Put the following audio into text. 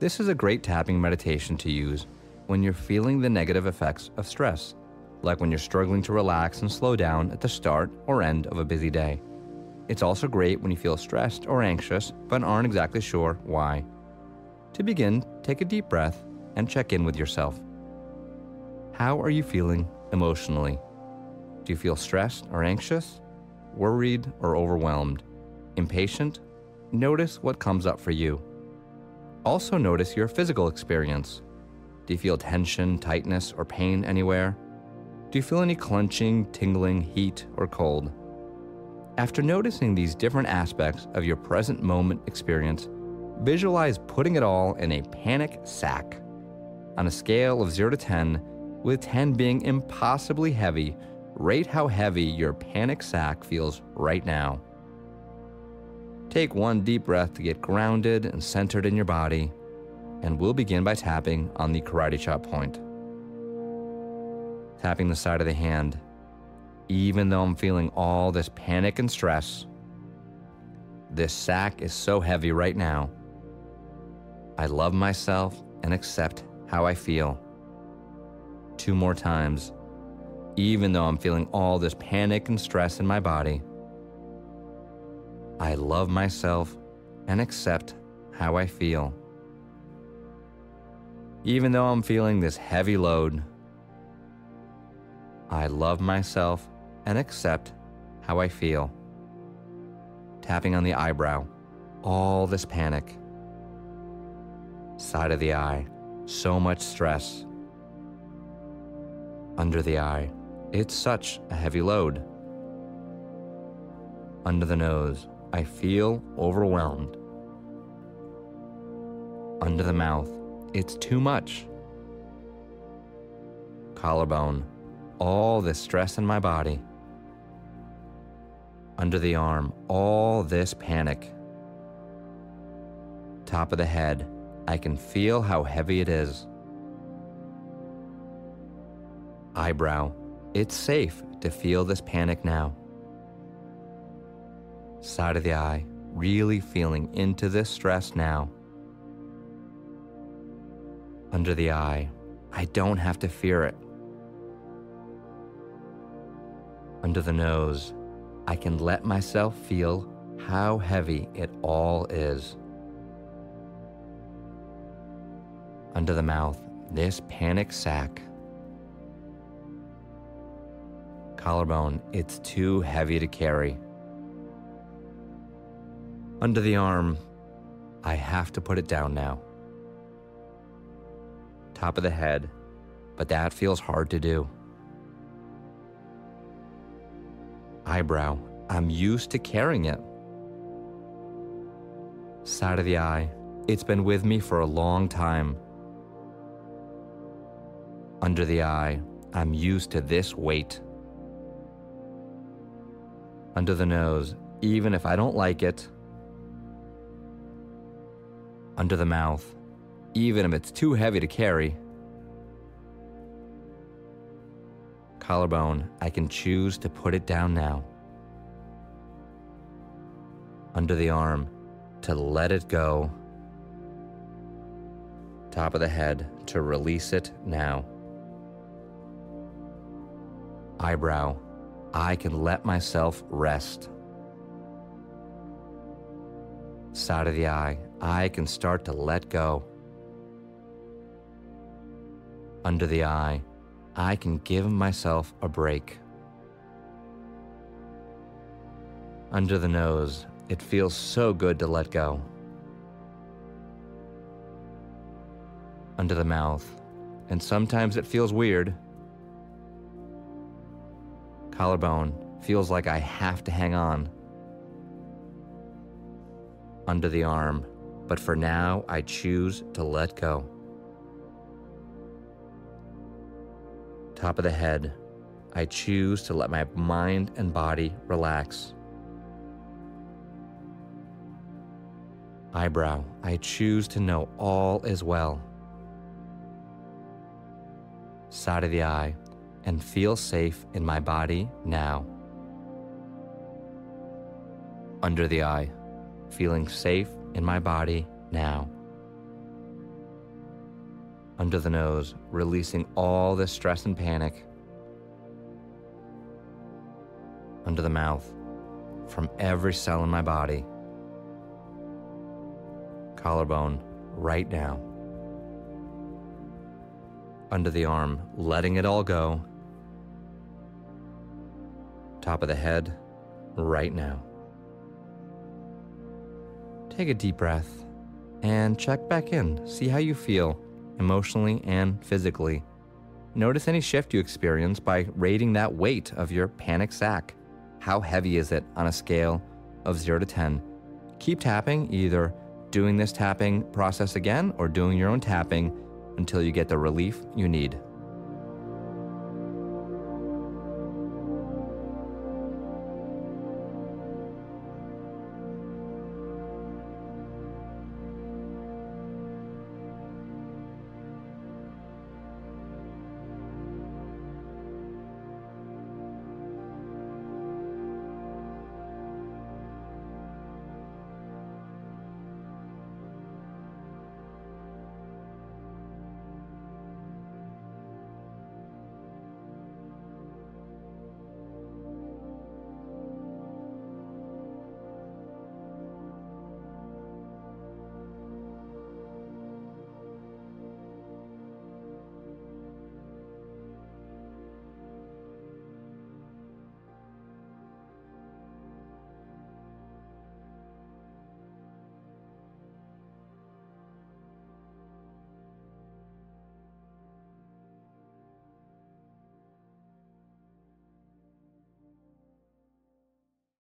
This is a great tapping meditation to use when you're feeling the negative effects of stress, like when you're struggling to relax and slow down at the start or end of a busy day. It's also great when you feel stressed or anxious but aren't exactly sure why. To begin, take a deep breath and check in with yourself. How are you feeling emotionally? Do you feel stressed or anxious? Worried or overwhelmed? Impatient? Notice what comes up for you. Also, notice your physical experience. Do you feel tension, tightness, or pain anywhere? Do you feel any clenching, tingling, heat, or cold? After noticing these different aspects of your present moment experience, visualize putting it all in a panic sack. On a scale of 0 to 10, with 10 being impossibly heavy, rate how heavy your panic sack feels right now. Take one deep breath to get grounded and centered in your body, and we'll begin by tapping on the karate chop point. Tapping the side of the hand. Even though I'm feeling all this panic and stress, this sack is so heavy right now. I love myself and accept how I feel. Two more times. Even though I'm feeling all this panic and stress in my body, I love myself and accept how I feel. Even though I'm feeling this heavy load, I love myself and accept how I feel. Tapping on the eyebrow, all this panic. Side of the eye, so much stress. Under the eye, it's such a heavy load. Under the nose, I feel overwhelmed. Under the mouth, it's too much. Collarbone, all this stress in my body. Under the arm, all this panic. Top of the head, I can feel how heavy it is. Eyebrow, it's safe to feel this panic now side of the eye, really feeling into this stress now. Under the eye, I don't have to fear it. Under the nose, I can let myself feel how heavy it all is. Under the mouth, this panic sack. Collarbone, it's too heavy to carry. Under the arm, I have to put it down now. Top of the head, but that feels hard to do. Eyebrow, I'm used to carrying it. Side of the eye, it's been with me for a long time. Under the eye, I'm used to this weight. Under the nose, even if I don't like it, under the mouth, even if it's too heavy to carry. Collarbone, I can choose to put it down now. Under the arm, to let it go. Top of the head, to release it now. Eyebrow, I can let myself rest. Side of the eye, I can start to let go. Under the eye, I can give myself a break. Under the nose, it feels so good to let go. Under the mouth, and sometimes it feels weird. Collarbone, feels like I have to hang on. Under the arm, but for now, I choose to let go. Top of the head, I choose to let my mind and body relax. Eyebrow, I choose to know all is well. Side of the eye, and feel safe in my body now. Under the eye, feeling safe in my body now. Under the nose, releasing all the stress and panic. Under the mouth, from every cell in my body. Collarbone, right now. Under the arm, letting it all go. Top of the head, right now. Take a deep breath and check back in. See how you feel emotionally and physically. Notice any shift you experience by rating that weight of your panic sack. How heavy is it on a scale of 0 to 10? Keep tapping, either doing this tapping process again or doing your own tapping until you get the relief you need.